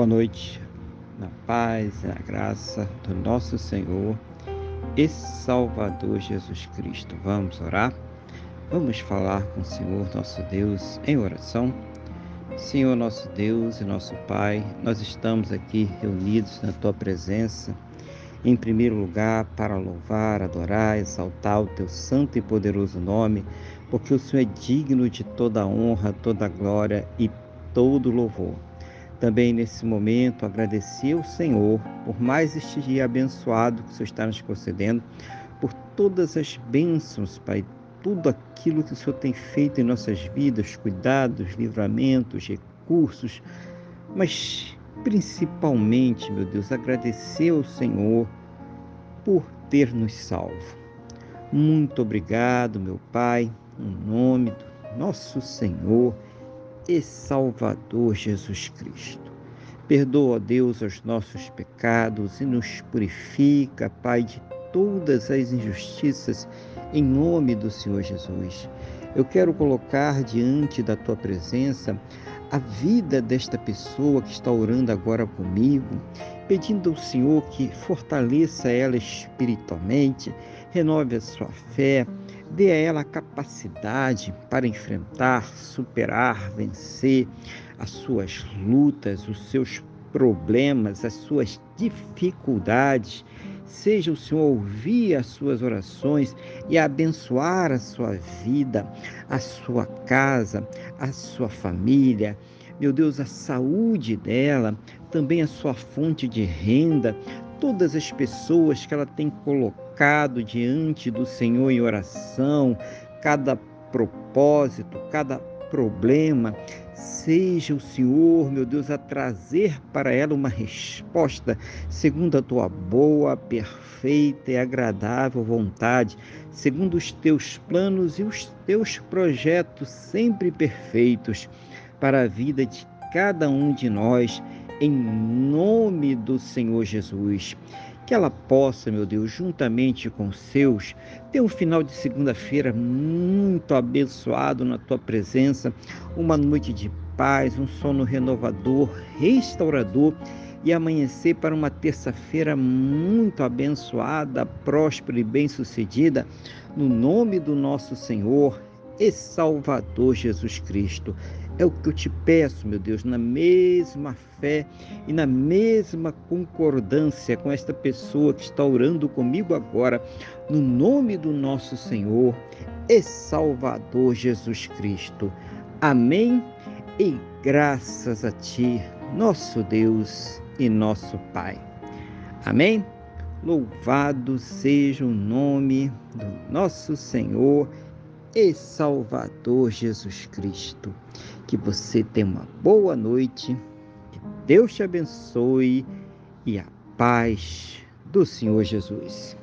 Boa noite, na paz e na graça do nosso Senhor e Salvador Jesus Cristo. Vamos orar? Vamos falar com o Senhor nosso Deus em oração. Senhor nosso Deus e nosso Pai, nós estamos aqui reunidos na tua presença, em primeiro lugar para louvar, adorar, exaltar o teu santo e poderoso nome, porque o Senhor é digno de toda honra, toda glória e todo louvor. Também nesse momento agradecer ao Senhor por mais este dia abençoado que o Senhor está nos concedendo, por todas as bênçãos, Pai, tudo aquilo que o Senhor tem feito em nossas vidas, cuidados, livramentos, recursos, mas principalmente, meu Deus, agradecer ao Senhor por ter nos salvo. Muito obrigado, meu Pai, em nome do nosso Senhor e Salvador Jesus Cristo. Perdoa, Deus, os nossos pecados e nos purifica, Pai, de todas as injustiças, em nome do Senhor Jesus. Eu quero colocar diante da tua presença a vida desta pessoa que está orando agora comigo, pedindo ao Senhor que fortaleça ela espiritualmente, renove a sua fé, dê a ela a capacidade para enfrentar, superar, vencer as suas lutas, os seus problemas, as suas dificuldades. Seja o Senhor ouvir as suas orações e abençoar a sua vida, a sua casa, a sua família. Meu Deus, a saúde dela, também a sua fonte de renda, todas as pessoas que ela tem colocado diante do Senhor em oração, cada propósito, cada problema, seja o Senhor, meu Deus, a trazer para ela uma resposta segundo a tua boa, perfeita e agradável vontade, segundo os teus planos e os teus projetos sempre perfeitos para a vida de cada um de nós em nome do Senhor Jesus. Que ela possa, meu Deus, juntamente com os seus, ter um final de segunda-feira muito abençoado na tua presença, uma noite de paz, um sono renovador, restaurador e amanhecer para uma terça-feira muito abençoada, próspera e bem-sucedida, no nome do nosso Senhor e Salvador Jesus Cristo. É o que eu te peço, meu Deus, na mesma fé e na mesma concordância com esta pessoa que está orando comigo agora, no nome do nosso Senhor e Salvador Jesus Cristo. Amém e graças a Ti, nosso Deus e nosso Pai. Amém? Louvado seja o nome do nosso Senhor e Salvador Jesus Cristo. Que você tenha uma boa noite, que Deus te abençoe e a paz do Senhor Jesus.